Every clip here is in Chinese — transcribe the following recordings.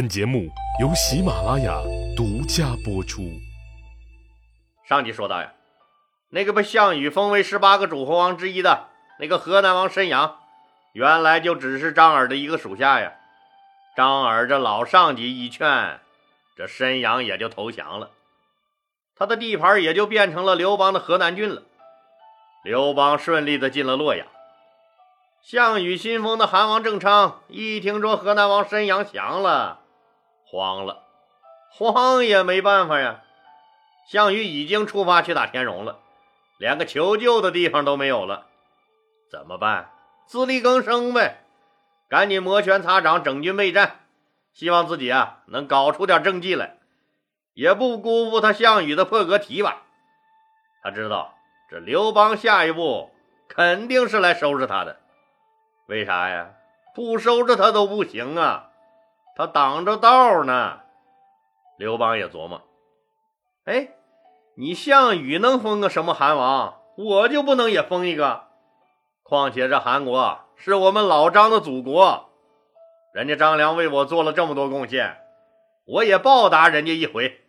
本节目由喜马拉雅独家播出。上集说到呀，那个被项羽封为十八个诸侯王之一的那个河南王申阳，原来就只是张耳的一个属下呀。张耳这老上级一劝，这申阳也就投降了，他的地盘也就变成了刘邦的河南郡了。刘邦顺利的进了洛阳。项羽新封的韩王郑昌一听说河南王申阳降了。慌了，慌也没办法呀。项羽已经出发去打田荣了，连个求救的地方都没有了，怎么办？自力更生呗，赶紧摩拳擦掌，整军备战，希望自己啊能搞出点政绩来，也不辜负他项羽的破格提拔。他知道这刘邦下一步肯定是来收拾他的，为啥呀？不收拾他都不行啊。他挡着道呢，刘邦也琢磨：哎，你项羽能封个什么韩王，我就不能也封一个？况且这韩国是我们老张的祖国，人家张良为我做了这么多贡献，我也报答人家一回。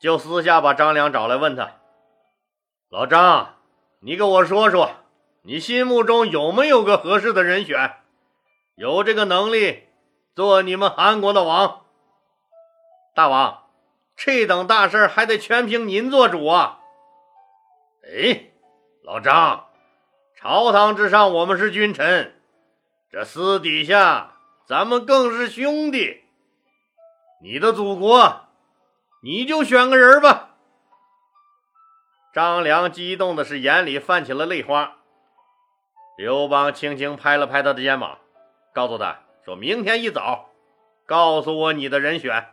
就私下把张良找来，问他：“老张，你给我说说，你心目中有没有个合适的人选？有这个能力？”做你们韩国的王，大王，这等大事还得全凭您做主啊！哎，老张，朝堂之上我们是君臣，这私底下咱们更是兄弟。你的祖国，你就选个人吧。张良激动的是眼里泛起了泪花。刘邦轻轻拍了拍他的肩膀，告诉他。说明天一早，告诉我你的人选。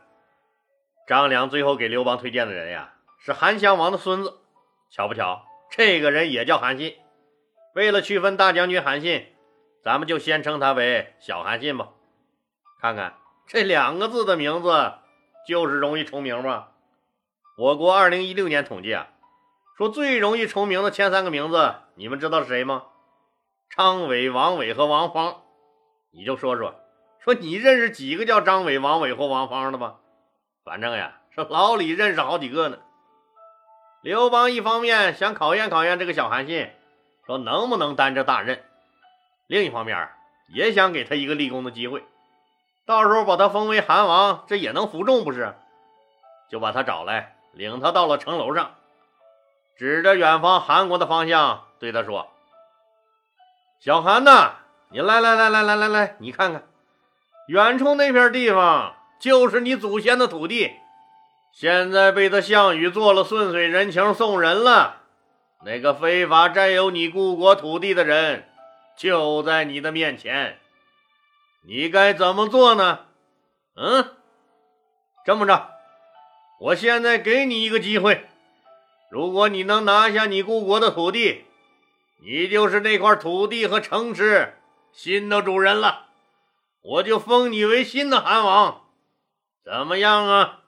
张良最后给刘邦推荐的人呀，是韩襄王的孙子。巧不巧，这个人也叫韩信。为了区分大将军韩信，咱们就先称他为小韩信吧。看看这两个字的名字，就是容易重名吗？我国二零一六年统计啊，说最容易重名的前三个名字，你们知道是谁吗？张伟、王伟和王芳。你就说说，说你认识几个叫张伟、王伟或王芳的吧？反正呀，是老李认识好几个呢。刘邦一方面想考验考验这个小韩信，说能不能担这大任；另一方面也想给他一个立功的机会，到时候把他封为韩王，这也能服众不是？就把他找来，领他到了城楼上，指着远方韩国的方向对他说：“小韩呐。”你来来来来来来来，你看看，远处那片地方就是你祖先的土地，现在被他项羽做了顺水人情送人了。那个非法占有你故国土地的人就在你的面前，你该怎么做呢？嗯，这么着，我现在给你一个机会，如果你能拿下你故国的土地，你就是那块土地和城池。新的主人了，我就封你为新的韩王，怎么样啊？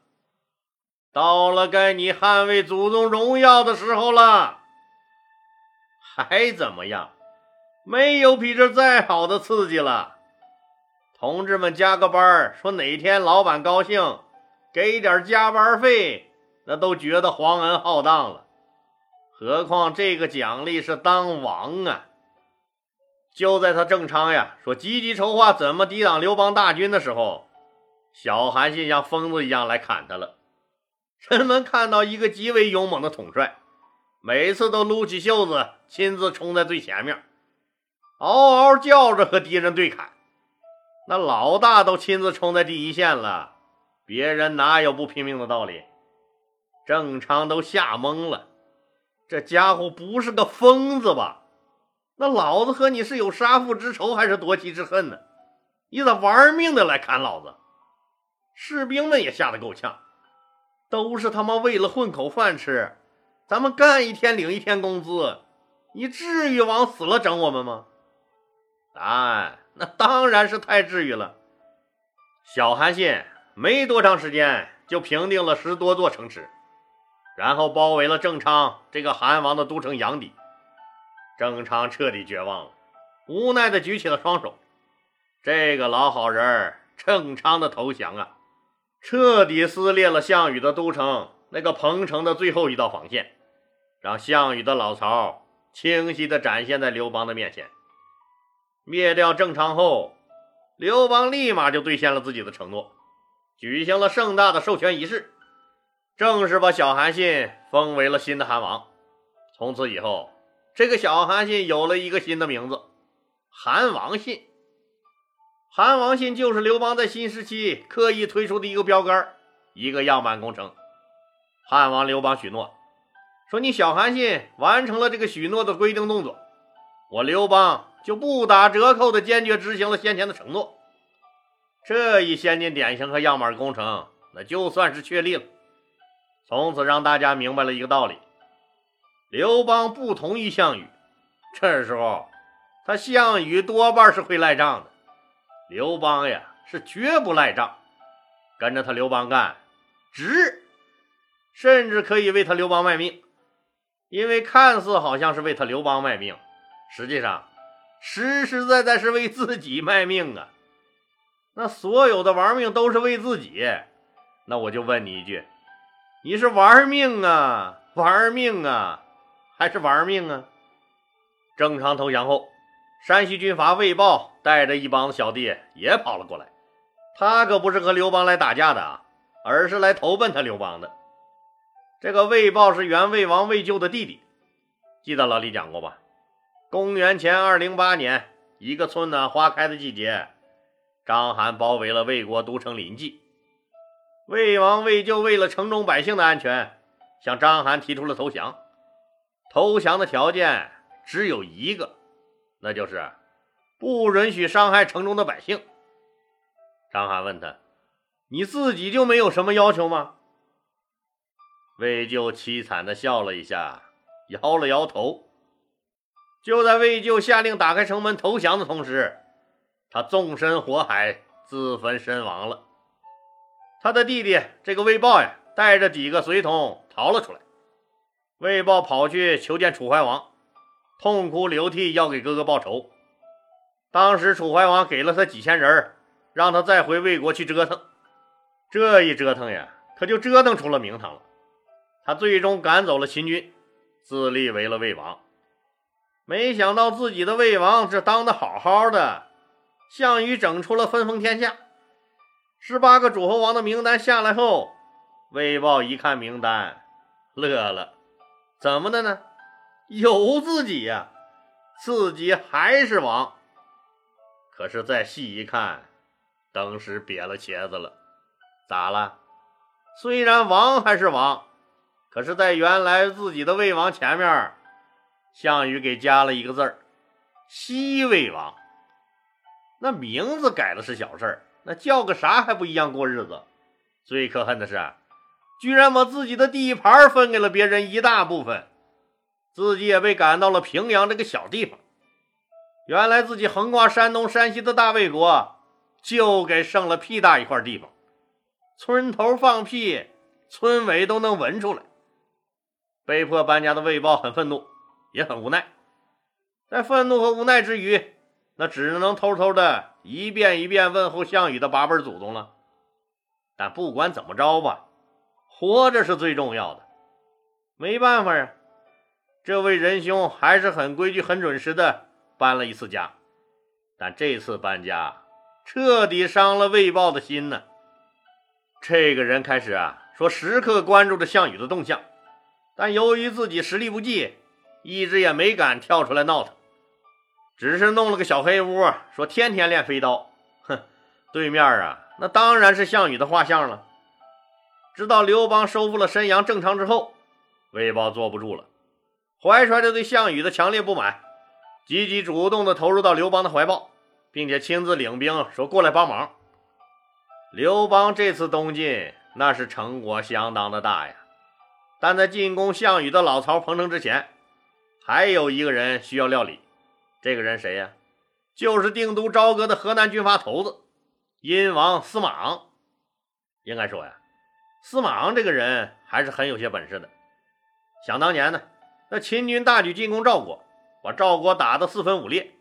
到了该你捍卫祖宗荣耀的时候了，还怎么样？没有比这再好的刺激了。同志们加个班说哪天老板高兴，给点加班费，那都觉得皇恩浩荡了。何况这个奖励是当王啊！就在他郑昌呀说积极筹划怎么抵挡刘邦大军的时候，小韩信像疯子一样来砍他了。人们看到一个极为勇猛的统帅，每次都撸起袖子，亲自冲在最前面，嗷嗷叫着和敌人对砍。那老大都亲自冲在第一线了，别人哪有不拼命的道理？郑昌都吓懵了，这家伙不是个疯子吧？那老子和你是有杀父之仇还是夺妻之恨呢？你咋玩命的来砍老子？士兵们也吓得够呛，都是他妈为了混口饭吃，咱们干一天领一天工资，你至于往死了整我们吗？答案那当然是太至于了。小韩信没多长时间就平定了十多座城池，然后包围了郑昌这个韩王的都城阳底。郑昌彻底绝望了，无奈的举起了双手。这个老好人儿郑昌的投降啊，彻底撕裂了项羽的都城那个彭城的最后一道防线，让项羽的老巢清晰地展现在刘邦的面前。灭掉郑昌后，刘邦立马就兑现了自己的承诺，举行了盛大的授权仪式，正式把小韩信封为了新的韩王。从此以后，这个小韩信有了一个新的名字——韩王信。韩王信就是刘邦在新时期刻意推出的一个标杆，一个样板工程。汉王刘邦许诺说：“你小韩信完成了这个许诺的规定动作，我刘邦。”就不打折扣的坚决执行了先前的承诺，这一先进典型和样板工程，那就算是确立了。从此让大家明白了一个道理：刘邦不同意项羽，这时候他项羽多半是会赖账的。刘邦呀，是绝不赖账，跟着他刘邦干，值，甚至可以为他刘邦卖命。因为看似好像是为他刘邦卖命，实际上。实实在在是为自己卖命啊！那所有的玩命都是为自己，那我就问你一句：你是玩命啊，玩命啊，还是玩命啊？郑昌投降后，山西军阀魏豹带着一帮子小弟也跑了过来。他可不是和刘邦来打架的啊，而是来投奔他刘邦的。这个魏豹是原魏王魏咎的弟弟，记得老李讲过吧？公元前二零八年，一个春暖花开的季节，章邯包围了魏国都城临济。魏王魏咎为了城中百姓的安全，向章邯提出了投降。投降的条件只有一个，那就是不允许伤害城中的百姓。章邯问他：“你自己就没有什么要求吗？”魏咎凄惨地笑了一下，摇了摇头。就在魏咎下令打开城门投降的同时，他纵身火海自焚身亡了。他的弟弟这个魏豹呀，带着几个随从逃了出来。魏豹跑去求见楚怀王，痛哭流涕要给哥哥报仇。当时楚怀王给了他几千人，让他再回魏国去折腾。这一折腾呀，可就折腾出了名堂了。他最终赶走了秦军，自立为了魏王。没想到自己的魏王这当的好好的，项羽整出了分封天下。十八个诸侯王的名单下来后，魏豹一看名单，乐了。怎么的呢？有自己呀，自己还是王。可是再细一看，当时瘪了茄子了。咋了？虽然王还是王，可是，在原来自己的魏王前面。项羽给加了一个字儿，西魏王。那名字改的是小事儿，那叫个啥还不一样过日子？最可恨的是，居然把自己的地盘分给了别人一大部分，自己也被赶到了平阳这个小地方。原来自己横跨山东、山西的大魏国，就给剩了屁大一块地方。村头放屁，村委都能闻出来。被迫搬家的魏豹很愤怒。也很无奈，在愤怒和无奈之余，那只能偷偷的一遍一遍问候项羽的八辈祖宗了。但不管怎么着吧，活着是最重要的。没办法呀，这位仁兄还是很规矩、很准时的搬了一次家。但这次搬家彻底伤了魏豹的心呢。这个人开始啊说时刻关注着项羽的动向，但由于自己实力不济。一直也没敢跳出来闹腾，只是弄了个小黑屋，说天天练飞刀。哼，对面啊，那当然是项羽的画像了。直到刘邦收复了申阳、郑昌之后，魏豹坐不住了，怀揣着对项羽的强烈不满，积极主动的投入到刘邦的怀抱，并且亲自领兵说过来帮忙。刘邦这次东进，那是成果相当的大呀。但在进攻项羽的老巢彭城之前，还有一个人需要料理，这个人谁呀？就是定都朝歌的河南军阀头子殷王司马昂。应该说呀，司马昂这个人还是很有些本事的。想当年呢，那秦军大举进攻赵国，把赵国打得四分五裂。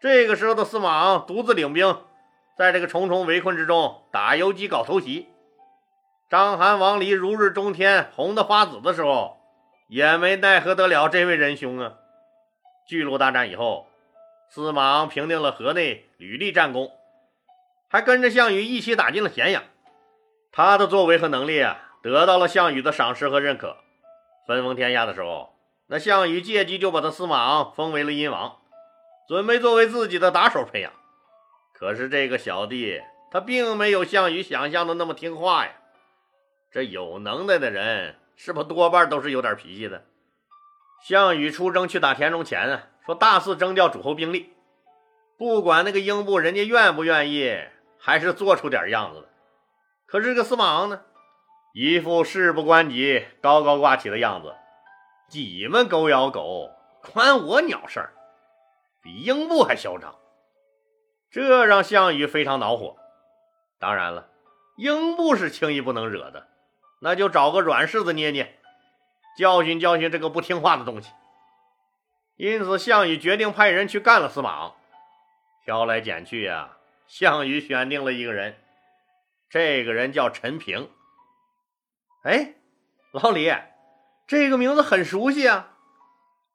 这个时候的司马昂独自领兵，在这个重重围困之中打游击搞偷袭。章邯王离如日中天、红得发紫的时候，也没奈何得了这位仁兄啊。巨鹿大战以后，司马昂平定了河内，屡立战功，还跟着项羽一起打进了咸阳。他的作为和能力啊，得到了项羽的赏识和认可。分封天下的时候，那项羽借机就把他司马昂封为了殷王，准备作为自己的打手培养。可是这个小弟他并没有项羽想象的那么听话呀。这有能耐的人，是不多半都是有点脾气的？项羽出征去打田中前啊，说大肆征调诸侯兵力，不管那个英布人家愿不愿意，还是做出点样子的。可是这个司马昂呢，一副事不关己、高高挂起的样子，你们狗咬狗，关我鸟事儿，比英布还嚣张，这让项羽非常恼火。当然了，英布是轻易不能惹的，那就找个软柿子捏捏。教训教训这个不听话的东西，因此项羽决定派人去干了司马昂。挑来拣去呀，项羽选定了一个人，这个人叫陈平。哎，老李，这个名字很熟悉啊。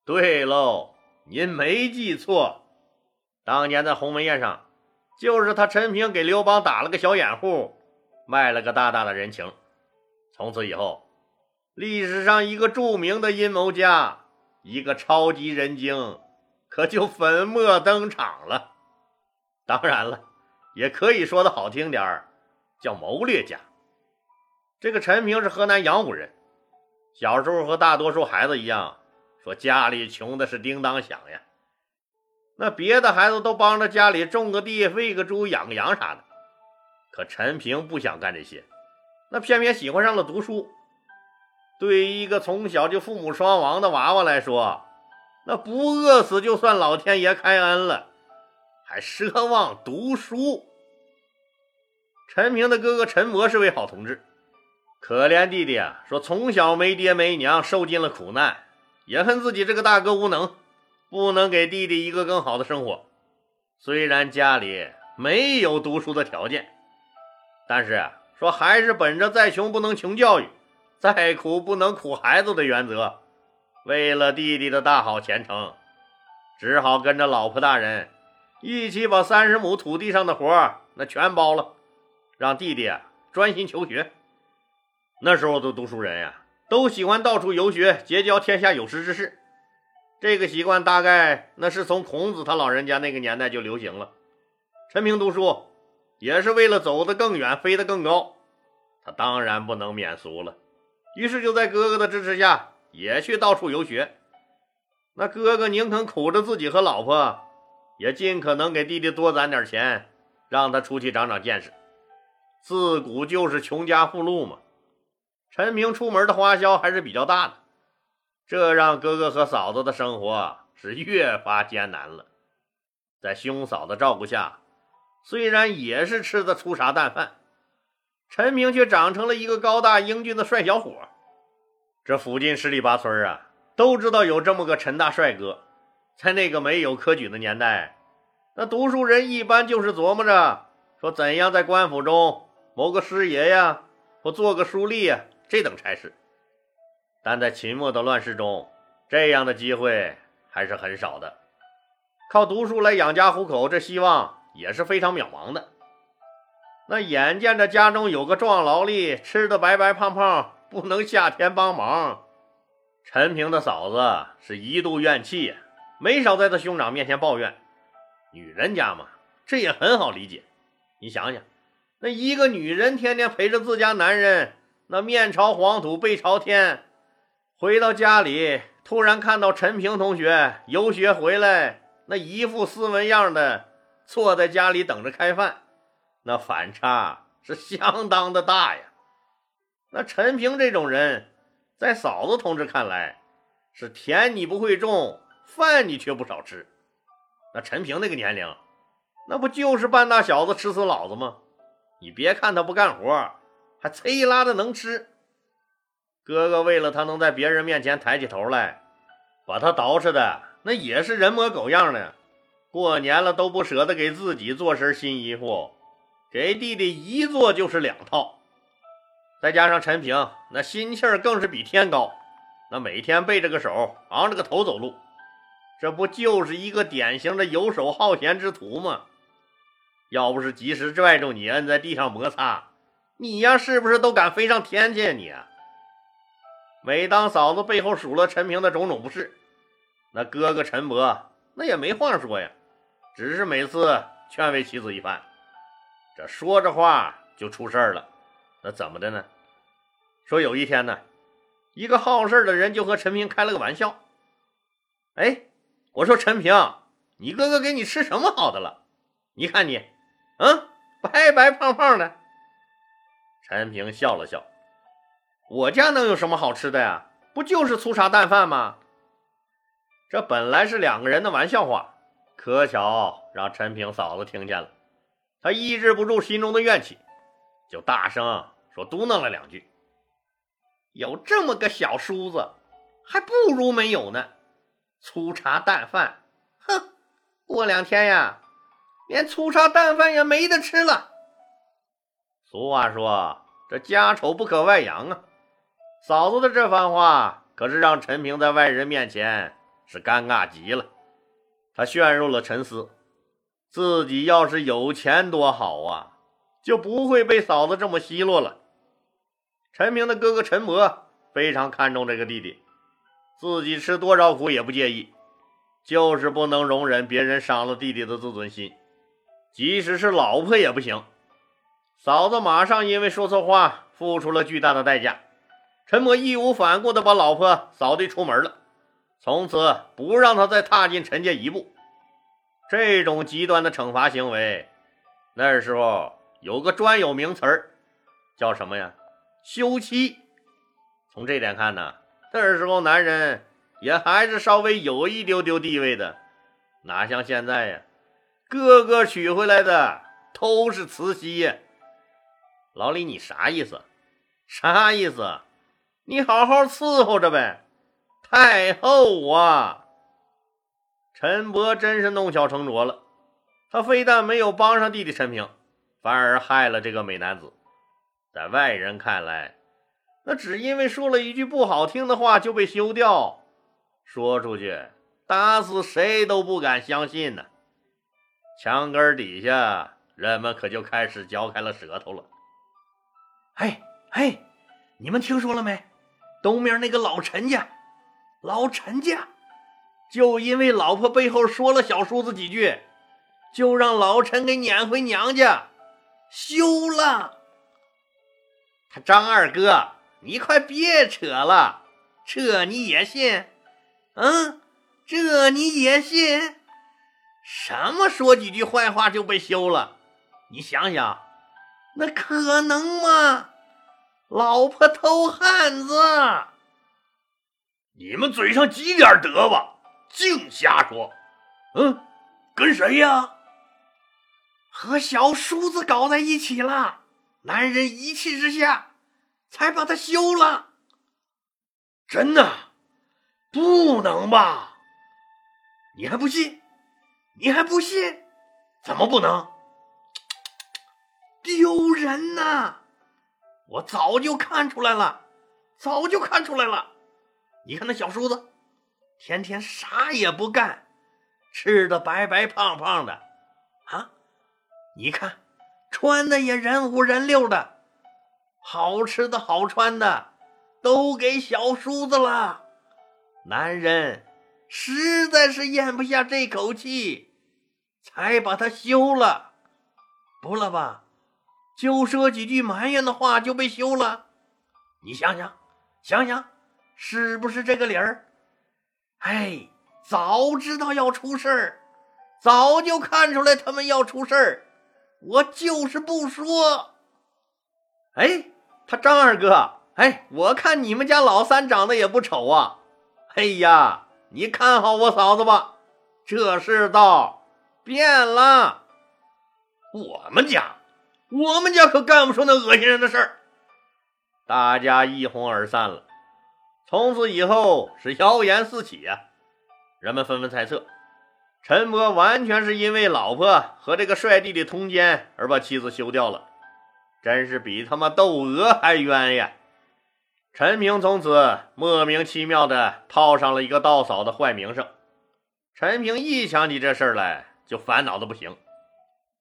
对喽，您没记错，当年在鸿门宴上，就是他陈平给刘邦打了个小掩护，卖了个大大的人情。从此以后。历史上一个著名的阴谋家，一个超级人精，可就粉墨登场了。当然了，也可以说的好听点儿，叫谋略家。这个陈平是河南阳武人，小时候和大多数孩子一样，说家里穷的是叮当响呀。那别的孩子都帮着家里种个地、喂个猪、养个羊啥的，可陈平不想干这些，那偏偏喜欢上了读书。对于一个从小就父母双亡的娃娃来说，那不饿死就算老天爷开恩了，还奢望读书。陈平的哥哥陈伯是位好同志，可怜弟弟啊，说从小没爹没娘，受尽了苦难，也恨自己这个大哥无能，不能给弟弟一个更好的生活。虽然家里没有读书的条件，但是说还是本着再穷不能穷教育。再苦不能苦孩子的原则，为了弟弟的大好前程，只好跟着老婆大人一起把三十亩土地上的活那全包了，让弟弟专心求学。那时候的读书人呀，都喜欢到处游学，结交天下有识之士。这个习惯大概那是从孔子他老人家那个年代就流行了。陈平读书也是为了走得更远，飞得更高，他当然不能免俗了。于是就在哥哥的支持下，也去到处游学。那哥哥宁肯苦着自己和老婆，也尽可能给弟弟多攒点钱，让他出去长长见识。自古就是穷家富路嘛。陈平出门的花销还是比较大的，这让哥哥和嫂子的生活是越发艰难了。在兄嫂的照顾下，虽然也是吃的粗茶淡饭。陈平却长成了一个高大英俊的帅小伙。这附近十里八村啊，都知道有这么个陈大帅哥。在那个没有科举的年代，那读书人一般就是琢磨着说怎样在官府中谋个师爷呀，或做个书吏呀这等差事。但在秦末的乱世中，这样的机会还是很少的。靠读书来养家糊口，这希望也是非常渺茫的。那眼见着家中有个壮劳力，吃的白白胖胖，不能下田帮忙，陈平的嫂子是一度怨气，没少在他兄长面前抱怨。女人家嘛，这也很好理解。你想想，那一个女人天天陪着自家男人，那面朝黄土背朝天，回到家里，突然看到陈平同学游学回来，那一副斯文样的，坐在家里等着开饭。那反差是相当的大呀！那陈平这种人，在嫂子同志看来，是田你不会种，饭你却不少吃。那陈平那个年龄，那不就是半大小子吃死老子吗？你别看他不干活，还呲拉的能吃。哥哥为了他能在别人面前抬起头来，把他捯饬的那也是人模狗样的。过年了都不舍得给自己做身新衣服。给弟弟一做就是两套。再加上陈平那心气儿更是比天高，那每天背着个手，昂着个头走路，这不就是一个典型的游手好闲之徒吗？要不是及时拽住你，摁在地上摩擦，你呀是不是都敢飞上天去？你啊！每当嫂子背后数落陈平的种种不是，那哥哥陈伯那也没话说呀，只是每次劝慰妻子一番，这说着话就出事儿了。那怎么的呢？说有一天呢，一个好事的人就和陈平开了个玩笑。哎，我说陈平，你哥哥给你吃什么好的了？你看你，嗯，白白胖胖的。陈平笑了笑。我家能有什么好吃的呀？不就是粗茶淡饭吗？这本来是两个人的玩笑话，可巧让陈平嫂子听见了，她抑制不住心中的怨气，就大声说嘟囔了两句：“有这么个小叔子，还不如没有呢。粗茶淡饭，哼，过两天呀，连粗茶淡饭也没得吃了。”俗话说：“这家丑不可外扬啊。”嫂子的这番话可是让陈平在外人面前是尴尬极了，他陷入了沉思。自己要是有钱多好啊，就不会被嫂子这么奚落了。陈平的哥哥陈伯非常看重这个弟弟，自己吃多少苦也不介意，就是不能容忍别人伤了弟弟的自尊心，即使是老婆也不行。嫂子马上因为说错话付出了巨大的代价。陈默义无反顾地把老婆扫地出门了，从此不让他再踏进陈家一步。这种极端的惩罚行为，那时候有个专有名词儿，叫什么呀？休妻。从这点看呢，那时候男人也还是稍微有一丢丢地位的，哪像现在呀，个个娶回来的都是慈禧。老李，你啥意思？啥意思？你好好伺候着呗，太后啊！陈伯真是弄巧成拙了，他非但没有帮上弟弟陈平，反而害了这个美男子。在外人看来，那只因为说了一句不好听的话就被休掉，说出去打死谁都不敢相信呢。墙根底下，人们可就开始嚼开了舌头了。嘿，嘿，你们听说了没？东面那个老陈家，老陈家就因为老婆背后说了小叔子几句，就让老陈给撵回娘家休了。他张二哥，你快别扯了，这你也信？嗯，这你也信？什么说几句坏话就被休了？你想想，那可能吗？老婆偷汉子，你们嘴上积点德吧，净瞎说。嗯，跟谁呀？和小叔子搞在一起了。男人一气之下才把他休了。真的？不能吧？你还不信？你还不信？怎么不能？丢人呐！我早就看出来了，早就看出来了。你看那小叔子，天天啥也不干，吃的白白胖胖的，啊，你看穿的也人五人六的，好吃的好穿的都给小叔子了。男人实在是咽不下这口气，才把他休了，不了吧？就说几句埋怨的话就被休了，你想想，想想，是不是这个理儿？哎，早知道要出事儿，早就看出来他们要出事儿，我就是不说。哎，他张二哥，哎，我看你们家老三长得也不丑啊。哎呀，你看好我嫂子吧，这世道变了，我们家。我们家可干不出那恶心人的事儿，大家一哄而散了。从此以后是谣言四起呀，人们纷纷猜测，陈伯完全是因为老婆和这个帅弟弟通奸而把妻子休掉了，真是比他妈窦娥还冤呀！陈平从此莫名其妙的套上了一个道嫂的坏名声。陈平一想起这事儿来，就烦恼的不行。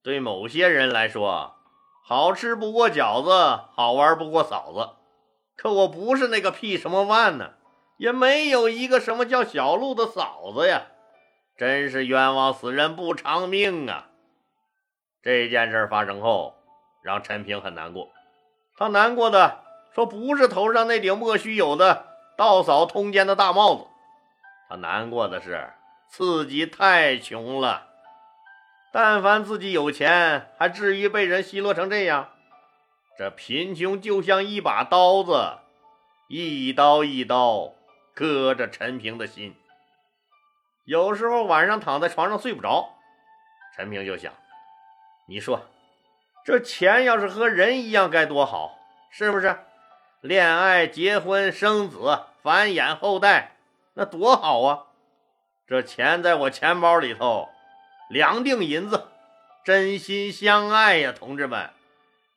对某些人来说，好吃不过饺子，好玩不过嫂子。可我不是那个屁什么万呢，也没有一个什么叫小鹿的嫂子呀！真是冤枉死人不偿命啊！这件事发生后，让陈平很难过。他难过的说：“不是头上那顶莫须有的道嫂通奸的大帽子，他难过的是自己太穷了。但凡自己有钱，还至于被人奚落成这样？这贫穷就像一把刀子，一刀一刀割着陈平的心。”有时候晚上躺在床上睡不着，陈平就想：你说，这钱要是和人一样该多好，是不是？恋爱、结婚、生子、繁衍后代，那多好啊！这钱在我钱包里头，两锭银子，真心相爱呀，同志们，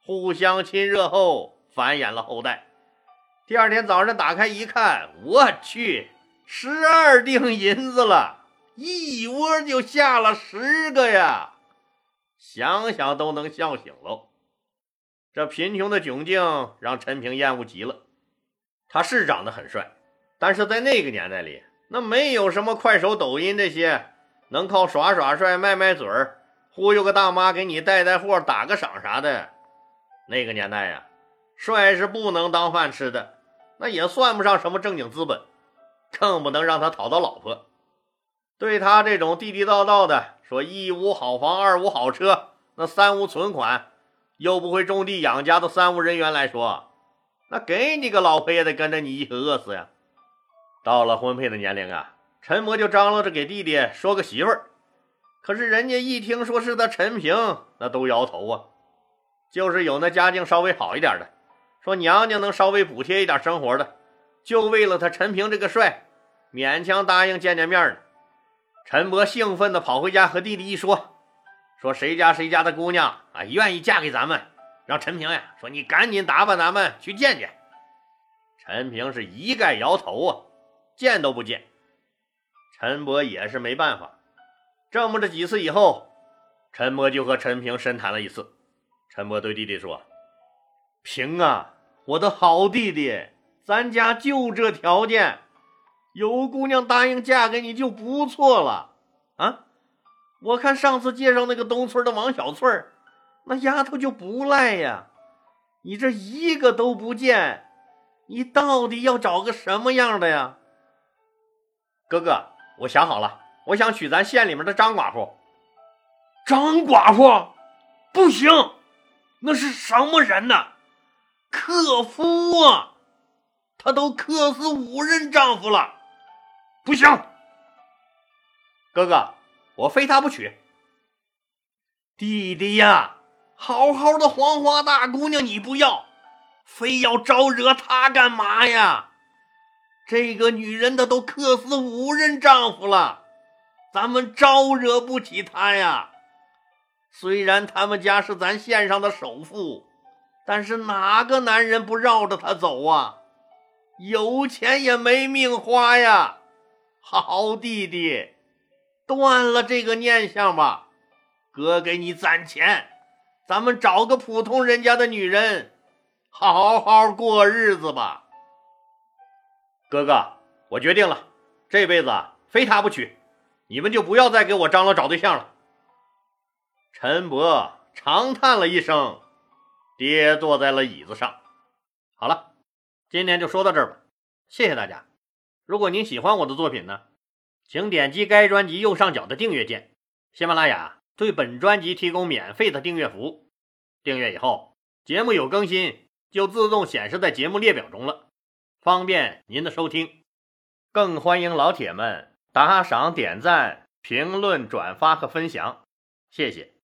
互相亲热后繁衍了后代。第二天早上打开一看，我去，十二锭银子了。一窝就下了十个呀，想想都能笑醒喽。这贫穷的窘境让陈平厌恶极了。他是长得很帅，但是在那个年代里，那没有什么快手、抖音这些能靠耍耍帅、卖卖嘴儿、忽悠个大妈给你带带货、打个赏啥的。那个年代呀，帅是不能当饭吃的，那也算不上什么正经资本，更不能让他讨到老婆。对他这种地地道道的说一无好房二无好车，那三无存款，又不会种地养家的三无人员来说，那给你个老婆也得跟着你一起饿死呀！到了婚配的年龄啊，陈伯就张罗着给弟弟说个媳妇儿，可是人家一听说是他陈平，那都摇头啊。就是有那家境稍微好一点的，说娘家能稍微补贴一点生活的，就为了他陈平这个帅，勉强答应见见面呢。陈伯兴奋地跑回家，和弟弟一说：“说谁家谁家的姑娘啊，愿意嫁给咱们，让陈平呀，说你赶紧打扮咱们去见见。”陈平是一概摇头啊，见都不见。陈伯也是没办法，这么着几次以后，陈伯就和陈平深谈了一次。陈伯对弟弟说：“平啊，我的好弟弟，咱家就这条件。”有姑娘答应嫁给你就不错了！我看上次介绍那个东村的王小翠儿，那丫头就不赖呀。你这一个都不见，你到底要找个什么样的呀？哥哥，我想好了，我想娶咱县里面的张寡妇。张寡妇不行，那是什么人呢？克夫啊！他都克死五任丈夫了。不行，哥哥，我非他不娶。弟弟呀，好好的黄花大姑娘你不要，非要招惹她干嘛呀？这个女人的都克死五任丈夫了，咱们招惹不起她呀。虽然他们家是咱县上的首富，但是哪个男人不绕着她走啊？有钱也没命花呀。好弟弟，断了这个念想吧，哥给你攒钱，咱们找个普通人家的女人，好好过日子吧。哥哥，我决定了，这辈子非他不娶，你们就不要再给我张罗找对象了。陈伯长叹了一声，跌坐在了椅子上。好了，今天就说到这儿吧，谢谢大家。如果您喜欢我的作品呢，请点击该专辑右上角的订阅键。喜马拉雅对本专辑提供免费的订阅服务，订阅以后，节目有更新就自动显示在节目列表中了，方便您的收听。更欢迎老铁们打赏、点赞、评论、转发和分享，谢谢。